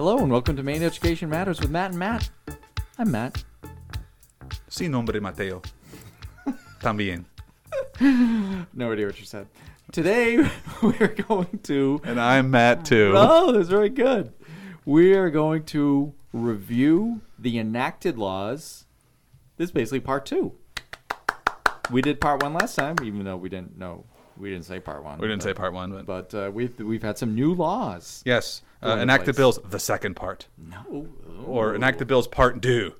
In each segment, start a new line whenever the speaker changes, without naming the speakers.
Hello and welcome to Maine Education Matters with Matt and Matt. I'm Matt.
Sin nombre Mateo. También.
No idea what you said. Today we're going to.
And I'm Matt too.
Oh, that's very good. We are going to review the enacted laws. This is basically part two. We did part one last time, even though we didn't know we didn't say part one.
We didn't
but,
say part one, but,
but uh, we've we've had some new laws.
yes, uh, enacted bills, the second part,
No,
or enacted bills part two.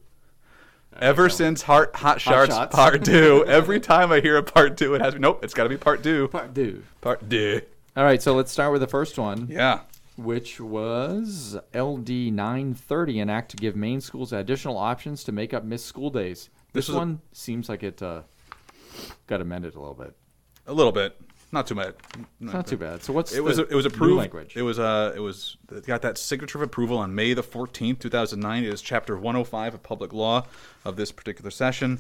Ever since Hot Hot Shots part two, every time I hear a part two, it has nope, it's got to be part two.
part two.
Part two.
All right, so let's start with the first one.
Yeah.
which was LD 930, an act to give Maine schools additional options to make up missed school days. This,
This was a-
one seems like it uh, got amended a little bit.
A little bit, not too bad.
It's not too bad. So what's
It was it was approved.
language?
It was uh it was it got that signature of approval on May the fourteenth, two thousand nine. It is chapter one hundred five of public law of this particular session,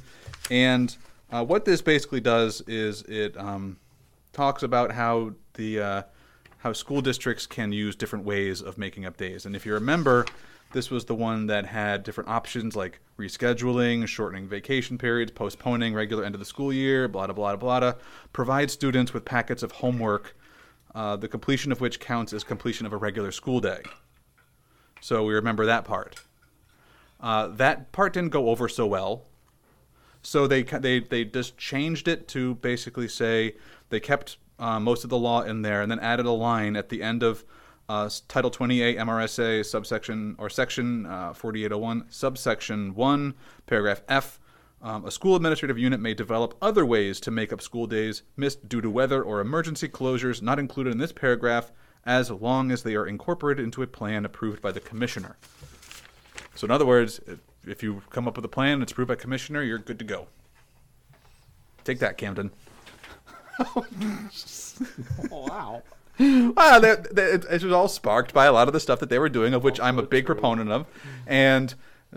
and uh, what this basically does is it um, talks about how the uh, how school districts can use different ways of making up days. And if you remember, this was the one that had different options like rescheduling, shortening vacation periods, postponing regular end of the school year, blah blah blah blah. blah. Provide students with packets of homework, uh, the completion of which counts as completion of a regular school day. So we remember that part. Uh, that part didn't go over so well. So they they they just changed it to basically say they kept uh, most of the law in there and then added a line at the end of uh, Title 28 MRSA subsection or Section uh, 4801 subsection one paragraph F. Um, a school administrative unit may develop other ways to make up school days missed due to weather or emergency closures not included in this paragraph, as long as they are incorporated into a plan approved by the commissioner. So, in other words, if- if you come up with a plan and it's approved by commissioner, you're good to go. Take that, Camden.
oh, wow.
Wow, that, that, it, it was all sparked by a lot of the stuff that they were doing, of which I'm a big proponent of. And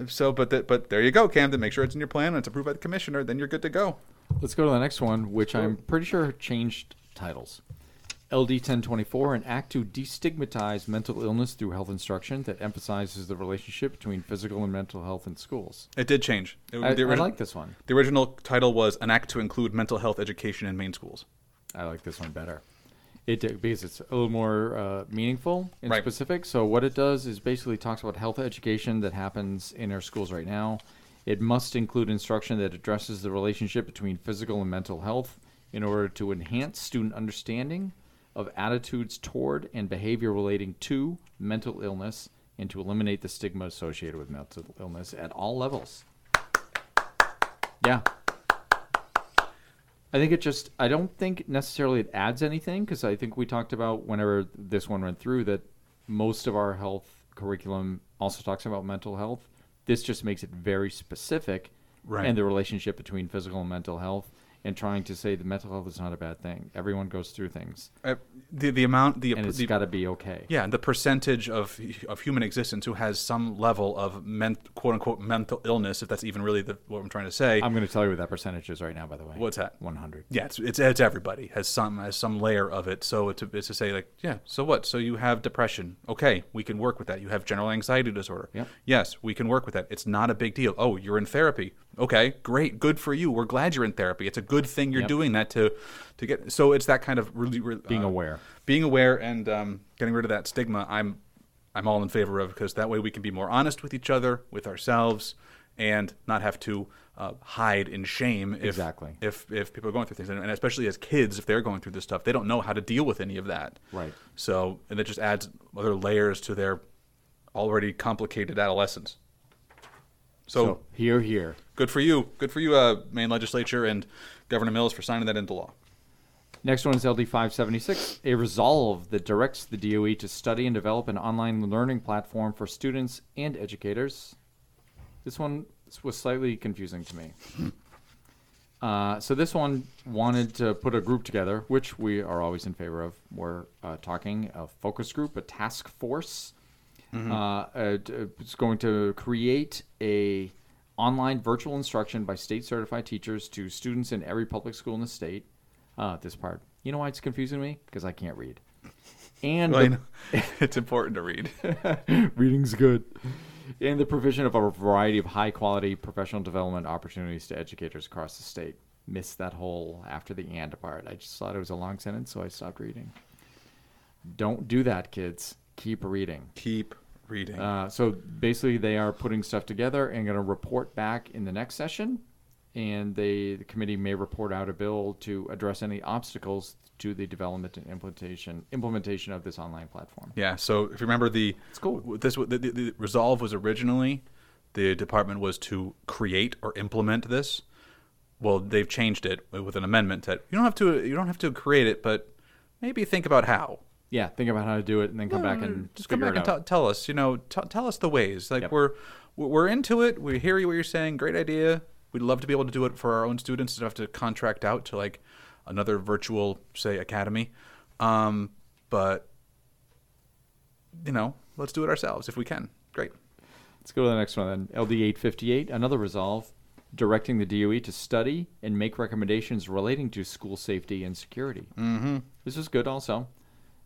so, but that, but there you go, Camden. Make sure it's in your plan and it's approved by the commissioner. Then you're good to go.
Let's go to the next one, which I'm pretty sure changed titles. LD 1024, an act to destigmatize mental illness through health instruction that emphasizes the relationship between physical and mental health in schools.
It did change. It,
I,
the,
I like this one.
the original title was an act to include mental health education in Maine schools.
I like this one better. It because it's a little more uh, meaningful and
Right.
specific. So what it does is basically talks about health education that happens in our schools right now. It must include instruction that addresses the relationship between physical and mental health in order to enhance student understanding of attitudes toward and behavior relating to mental illness and to eliminate the stigma associated with mental illness at all levels. Yeah. I think it just, I don't think necessarily it adds anything because I think we talked about whenever this one went through that most of our health curriculum also talks about mental health. This just makes it very specific
Right.
and the relationship between physical and mental health and trying to say the mental health is not a bad thing. Everyone goes through things
Uh, the the amount the,
and it's got to be okay.
yeah the percentage of of human existence who has some level of men, quote unquote mental illness, if that's even really the, what I'm trying to say.
I'm going to tell you what that percentage is right now, by the way.
What's that?
100.
Yeah, it's, it's it's everybody has some has some layer of it. So it's, it's to say like, yeah, so what? So you have depression. Okay, we can work with that. You have general anxiety disorder.
Yep.
Yes, we can work with that. It's not a big deal. Oh, you're in therapy. Okay, great, good for you. We're glad you're in therapy. It's a good thing you're
Yep.
doing that to to get. So it's that kind of really, really
Being
uh,
aware.
being aware and um, getting rid of that stigma. I'm I'm all in favor of because that way we can be more honest with each other, with ourselves, and not have to uh, hide in shame if,
Exactly.
if if people are going through things, and, and especially as kids, if they're going through this stuff, they don't know how to deal with any of that.
Right.
So and it just adds other layers to their already complicated adolescence. So,
So, here, here.
good for you, good for you, uh, Maine legislature and Governor Mills for signing that into law.
Next one is LD 576, a resolve that directs the DOE to study and develop an online learning platform for students and educators. This one was slightly confusing to me. Uh, so this one wanted to put a group together, which we are always in favor of. We're uh, talking a focus group, a task force. Uh, uh, it's going to create a online virtual instruction by state certified teachers to students in every public school in the state. Uh, this part, you know why it's confusing me? Because I can't read. and
Well,
the-
it's important to read.
reading's good, and the provision of a variety of high quality professional development opportunities to educators across the state. Missed that whole after the and part. I just thought it was a long sentence, so I stopped reading. Don't do that, kids. Keep reading.
Keep reading.
Uh, so basically, they are putting stuff together and going to report back in the next session, and they the committee may report out a bill to address any obstacles to the development and implementation implementation of this online platform.
Yeah. So if you remember the
It's cool.
This the, the, the resolve was originally the department was to create or implement this. Well, they've changed it with an amendment that you don't have to you don't have to create it, but maybe think about how.
Yeah, think about how to do it, and then come back
Uh,
and
just come back and t- tell us. You know, t- tell us the ways. Like
Yep.
we're we're into it. We hear you what you're saying. Great idea. We'd love to be able to do it for our own students. Don't have to contract out to like another virtual, say, academy. Um, but you know, let's do it ourselves if we can. Great.
Let's go to the next one then. LD 858, another resolve directing the DOE to study and make recommendations relating to school safety and security.
Mm-hmm.
This is good also.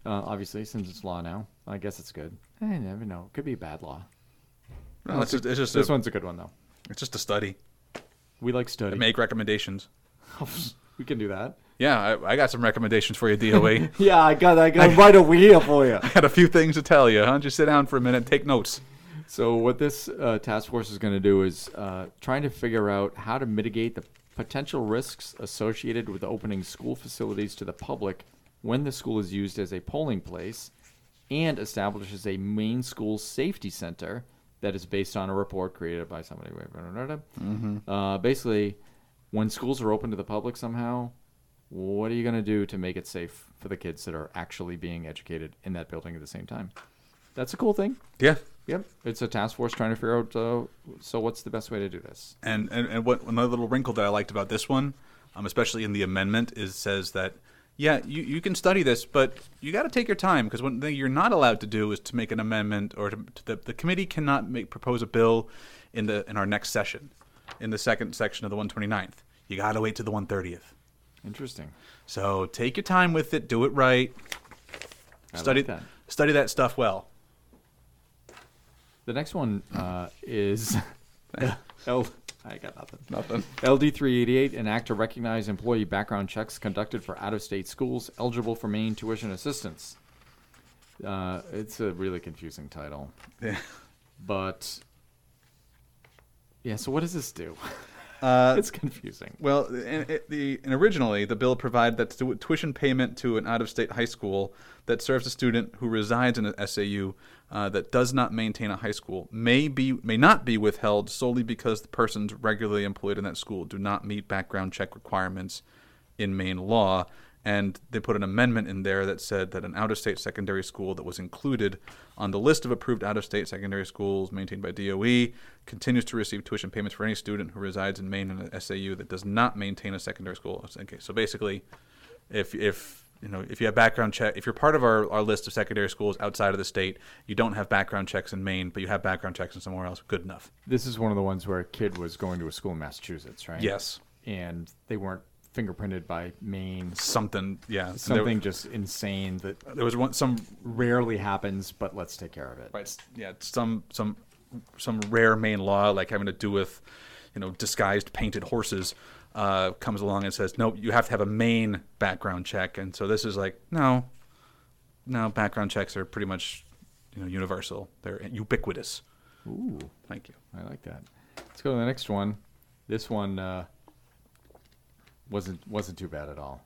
Uh, obviously, since it's law now, I guess it's good. I never know. It could be a bad law.
No, it's just, it's just
This
a,
one's a good one though.
it's just a study.
We like study.
Make recommendations.
we can do that.
Yeah, I, I got some recommendations for you, DOA.
Yeah, I got I got right over here for you.
I got a few things to tell you. Huh? Just sit down for a minute, take notes.
So what this uh, task force is going to do is uh, trying to figure out how to mitigate the potential risks associated with opening school facilities to the public when the school is used as a polling place, and establishes a Maine School Safety Center that is based on a report created by somebody. Uh, basically, when schools are open to the public somehow, what are you going to do to make it safe for the kids that are actually being educated in that building at the same time? That's a cool thing.
Yeah,
Yep, it's a task force trying to figure out. Uh, so, what's the best way to do this?
And and, and what another little wrinkle that I liked about this one, um, especially in the amendment, is says that yeah, you, you can study this, but you got to take your time because one thing you're not allowed to do is to make an amendment or to, to the, the committee cannot make propose a bill in the in our next session, in the second section of the 129th. You got to wait to the 130th.
Interesting.
So take your time with it, do it right,
I
study
like that.
study that stuff well.
The next one uh, is L. I got nothing.
Nothing.
LD three eighty eight, an act to recognize employee background checks conducted for out of state schools eligible for Maine tuition assistance. Uh, it's a really confusing title,
Yeah.
but yeah. So what does this do?
Uh,
it's confusing.
Well, and, it, the, and originally the bill provided that tu- tuition payment to an out-of-state high school that serves a student who resides in an SAU uh, that does not maintain a high school may be may not be withheld solely because the persons regularly employed in that school do not meet background check requirements in Maine law. And they put an amendment in there that said that an out-of-state secondary school that was included on the list of approved out-of-state secondary schools maintained by DOE continues to receive tuition payments for any student who resides in Maine in an SAU that does not maintain a secondary school. Okay, so basically, if if you know if you have background check, if you're part of our, our list of secondary schools outside of the state, you don't have background checks in Maine, but you have background checks in somewhere else. Good enough.
This is one of the ones where a kid was going to a school in Massachusetts, right?
Yes,
And they weren't fingerprinted by Maine.
something. Yeah, There-
Something just insane that
There, was one some
rarely happens, but let's take care of it.
right yeah some some some rare Maine law like having to do with you know disguised painted horses uh, comes along and says no you have to have a Maine background check and so this is like no no background checks are pretty much you know universal they're ubiquitous
Ooh,
thank you
I like that. Let's go to the next one. This one uh, wasn't wasn't too bad at all.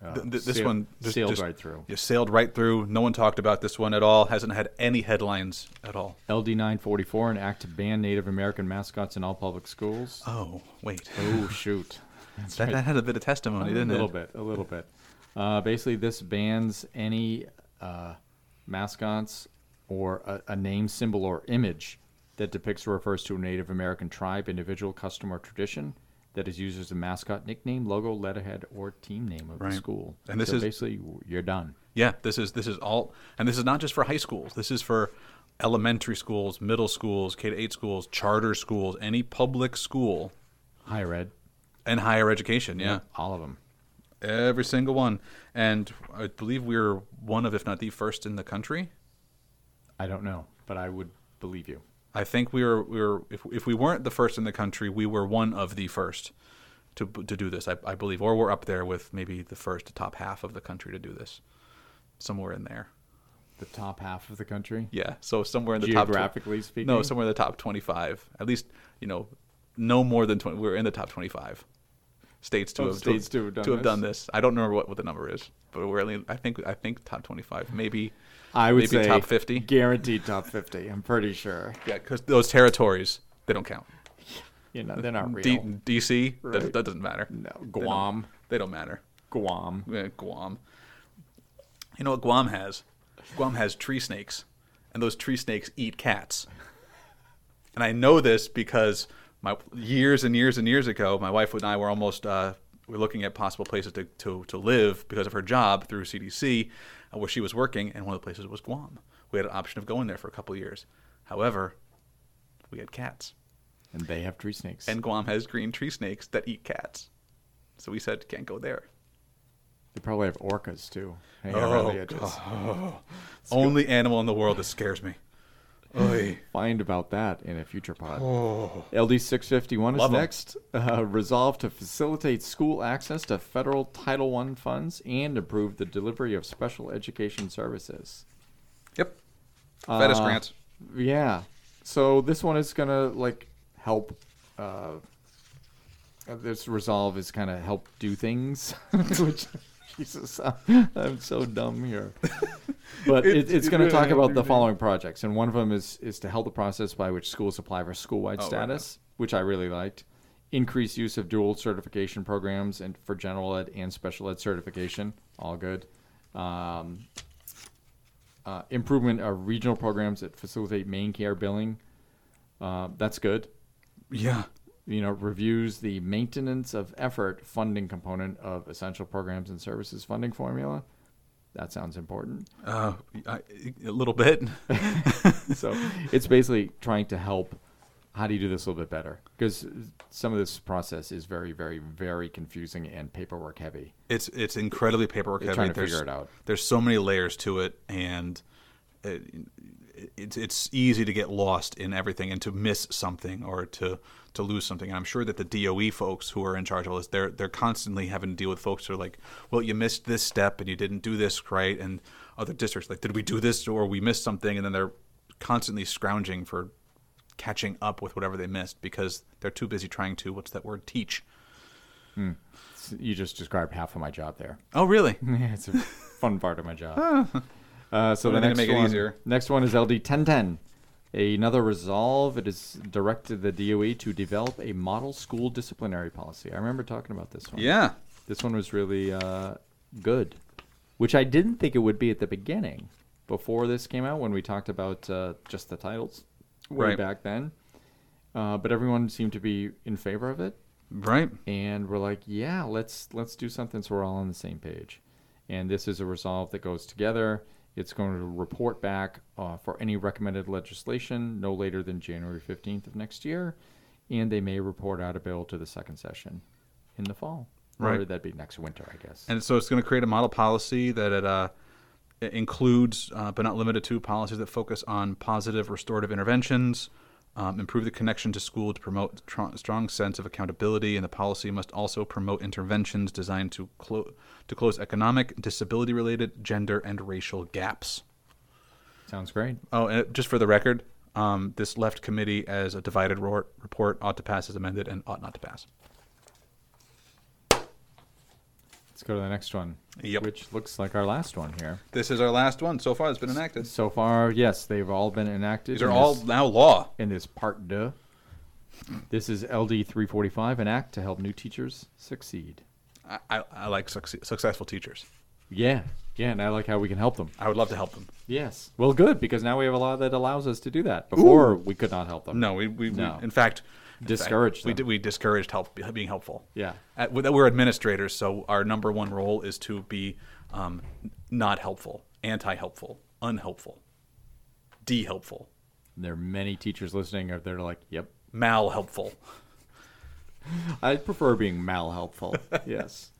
Uh,
Th- th- this
sail-
one just-
sailed
just-
right through.
you sailed right through no one talked about this one at all hasn't had any headlines at all
LD nine forty four, an act to ban Native American mascots in all public schools.
oh wait
Oh shoot,
that,
right.
that had a bit of testimony
a
didn't it?
A little
it
bit, a little bit. Uh, basically, this bans any uh, mascots or a, a name, symbol, or image that depicts or refers to a Native American tribe, individual, custom, or tradition that is used as a mascot, nickname, logo, letterhead, or team name of
Right.
the school.
And this
So
is-
basically you're done.
Yeah, this is this is all, and this is not just for high schools. This is for elementary schools, middle schools, K to eight schools, charter schools, any public school,
Higher ed,
and higher education. Yeah,
all of them.
Every single one. And I believe we are one of, if not the first in the country.
I don't know, but I would believe you.
I think we were we were if if we weren't the first in the country, we were one of the first to to do this. I, I believe, or we're up there with maybe the first top half of the country to do this, somewhere in there.
The top half of the country,
Yeah, so somewhere in the top
geographically speaking.
No, somewhere in the top twenty-five. At least you know, no more than twenty. We're in the top twenty-five states to have
states to have done
to have
this.
done this. I don't remember what, what the number is, but we're only, I think I think top twenty-five, maybe.
I would
maybe
say
top 50.
guaranteed top fifty. I'm pretty sure.
Yeah, because those territories they don't count.
You know, they're not real.
D- DC that,
Right.
that doesn't matter.
no,
They don't-
Guam,
They don't matter.
Guam.
Eh, Guam. You know what Guam has? Guam has tree snakes, and those tree snakes eat cats. And I know this because my years and years and years ago, my wife and I were almost uh, were looking at possible places to, to, to live because of her job through CDC, uh, where she was working, and one of the places was Guam. We had an option of going there for a couple of years. However, we had cats,
And they have tree snakes.
and Guam has green tree snakes that eat cats. So we said, can't go there.
they probably have orcas too. the edges.
Only animal in the world that scares me. Oy.
Find about that in a future pod.
Oh.
LD 651 is
Love 'em.
next. Uh, resolve to facilitate school access to federal Title I funds and improve the delivery of special education services.
Yep. Fetish
Uh,
grants.
Yeah. So this one is gonna like help. Uh, uh, this resolve is kind of help do things. Which, Jesus, I'm, I'm so dumb here. But it,
It's-
it's going to talk about the following projects, and one of them is is to help the process by which schools apply for school-wide
Oh, right
status, which I really liked. Increase use of dual certification programs and for general ed and special ed certification, all good. Um, uh, improvement of regional programs that facilitate MaineCare billing. Uh, that's good.
Yeah.
You know, reviews the maintenance of effort funding component of essential programs and services funding formula. That sounds important.
Uh, I, a little bit.
so it's basically trying to help. How do you do this a little bit better? Because some of this process is very, very, very confusing and paperwork heavy.
It's it's incredibly paperwork
They're
heavy.
trying to
there's,
figure it out.
There's so many layers to it, and it, it's it's easy to get lost in everything and to miss something or to to lose something. And I'm sure that the DOE folks who are in charge of all this, they're they're constantly having to deal with folks who are like, well, you missed this step and you didn't do this right, and other districts like, did we do this or we missed something, and then they're constantly scrounging for catching up with whatever they missed because they're too busy trying to what's that word teach. Hmm.
S- You just described half of my job there.
Oh, really?
Yeah, it's a fun part of my job. Uh, so the
Only thing to
next
make it
one,
easier.
next one is LD 1010. Another resolve. It is directed the DOE to develop a model school disciplinary policy. I remember talking about this one.
Yeah.
This one was really uh, good, which I didn't think it would be at the beginning before this came out when we talked about uh, just the titles way
Right.
back then. Uh, but everyone seemed to be in favor of it
Right.
and we're like, yeah, let's let's do something so we're all on the same page. And this is a resolve that goes together. It's going to report back uh, for any recommended legislation no later than January 15th of next year, and they may report out a bill to the second session in the fall. Or
Right.
that'd be next winter, I guess.
And so it's going to create a model policy that it, uh, it includes, uh, but not limited to, policies that focus on positive restorative interventions, um, improve the connection to school to promote tr- strong sense of accountability, and the policy must also promote interventions designed to clo- to close economic, disability-related, gender, and racial gaps.
Sounds great.
Oh, and just for the record, um, this left committee as a divided ro- report ought to pass as amended and ought not to pass.
Let's go to the next one,
Yep.
which looks like our last one here.
This is our last one so far. It's been enacted.
So far, yes, they've all been enacted.
These are all
this-
now law.
in this part de. This is LD 345, an act to help new teachers succeed.
I, I, I like succe- successful teachers.
Yeah, yeah, and I like how we can help them.
I would love to help them.
Yes. Well, good, because now we have a law that allows us to do that. Before, we could not help them.
No, we, we,
No.
we in fact
Discouraged
fact, we we discouraged help being helpful.
Yeah.
At, we're administrators, so our number one role is to be um, not helpful, anti-helpful, unhelpful, de-helpful,
There are many teachers listening or they're like, yep.
mal-helpful.
I prefer being mal helpful. yes.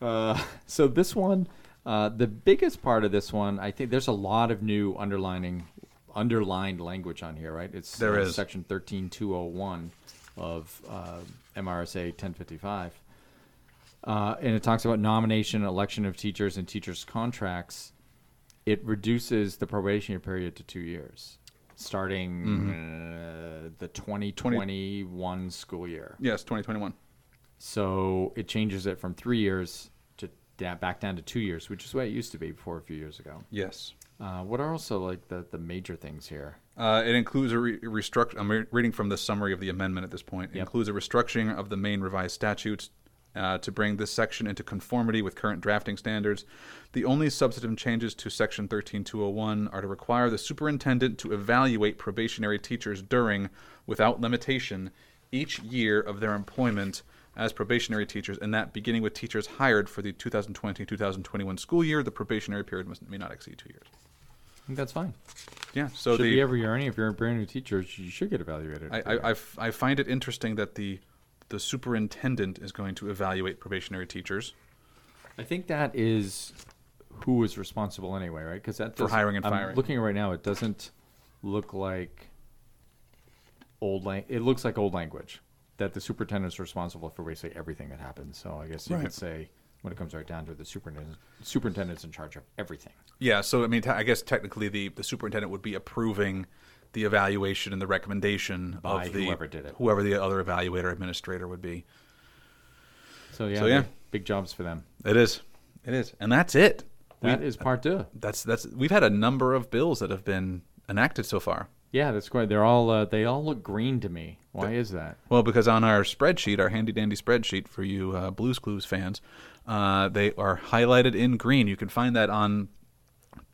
Uh, so this one, uh, the biggest part of this one, I think there's a lot of new underlining, underlined language on here, right? It's
There
uh, section 13201 of uh, MRSA 1055. Uh, and it talks about nomination, election of teachers, and teachers' contracts. It reduces the probationary period to two years, starting
Mm-hmm.
uh, the 2021 school year.
Yes, 2021.
So it changes it from three years to da- back down to two years, which is the way it used to be before a few years ago.
Yes.
Uh, what are also like the, the major things here?
Uh, it includes a re- restruct. I'm re- reading from the summary of the amendment at this point. It
Yep.
includes a restructuring of the Maine Revised Statutes uh, to bring this section into conformity with current drafting standards. The only substantive changes to Section 13201 are to require the superintendent to evaluate probationary teachers during, without limitation, each year of their employment as probationary teachers, and that beginning with teachers hired for the 2020-2021 school year, the probationary period must, may not exceed two years.
I think that's fine.
Yeah. So
should
the
be every year. Any if you're a brand new teacher, you should get evaluated.
I. I, I f- I find it interesting that the the superintendent is going to evaluate probationary teachers.
I think that is who is responsible anyway, right? Because that
For hiring and firing. I'm.
Looking right now, it doesn't look like old. Lang- it looks like old language that the superintendent is responsible for basically everything that happens. So I guess you
Right.
could say when it comes right down to it, the superintendent, superintendent's in charge of everything.
Yeah, so I mean, te- I guess technically the, the superintendent would be approving the evaluation and the recommendation
By
of the
whoever did it.
whoever the other evaluator administrator would be.
So yeah,
So, yeah.
big jobs for them.
It is, it is, and that's it.
That
We-
is part two.
that's that's we've had a number of bills that have been enacted so far.
Yeah, that's great. They're all uh, they all look green to me. Why is that?
Well, because on our spreadsheet, our handy dandy spreadsheet for you uh, Blues Clues fans, uh, they are highlighted in green. You can find that on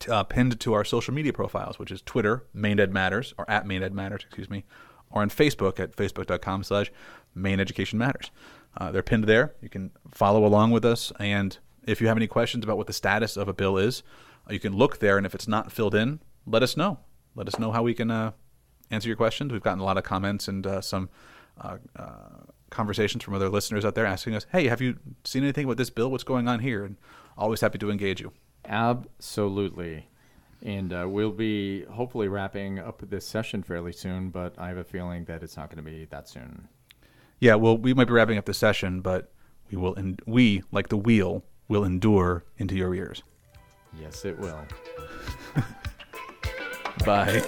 uh, pinned to our social media profiles, which is Twitter, Maine Ed Matters, or at Maine Ed Matters, excuse me, or on Facebook at facebook.com slash Maine Education Matters. Uh, they're pinned there. You can follow along with us, and if you have any questions about what the status of a bill is, uh, you can look there, and if it's not filled in, let us know. Let us know how we can uh, answer your questions. We've gotten a lot of comments and uh, some uh, uh, conversations from other listeners out there asking us, "Hey, have you seen anything about this bill? What's going on here?" And always happy to engage you.
Absolutely. And uh, we'll be hopefully wrapping up this session fairly soon, but I have a feeling that it's not going to be that soon.
Yeah, well, we might be wrapping up the session, but we will. En- we, like the wheel, will endure into your ears.
Yes, it will.
Bye.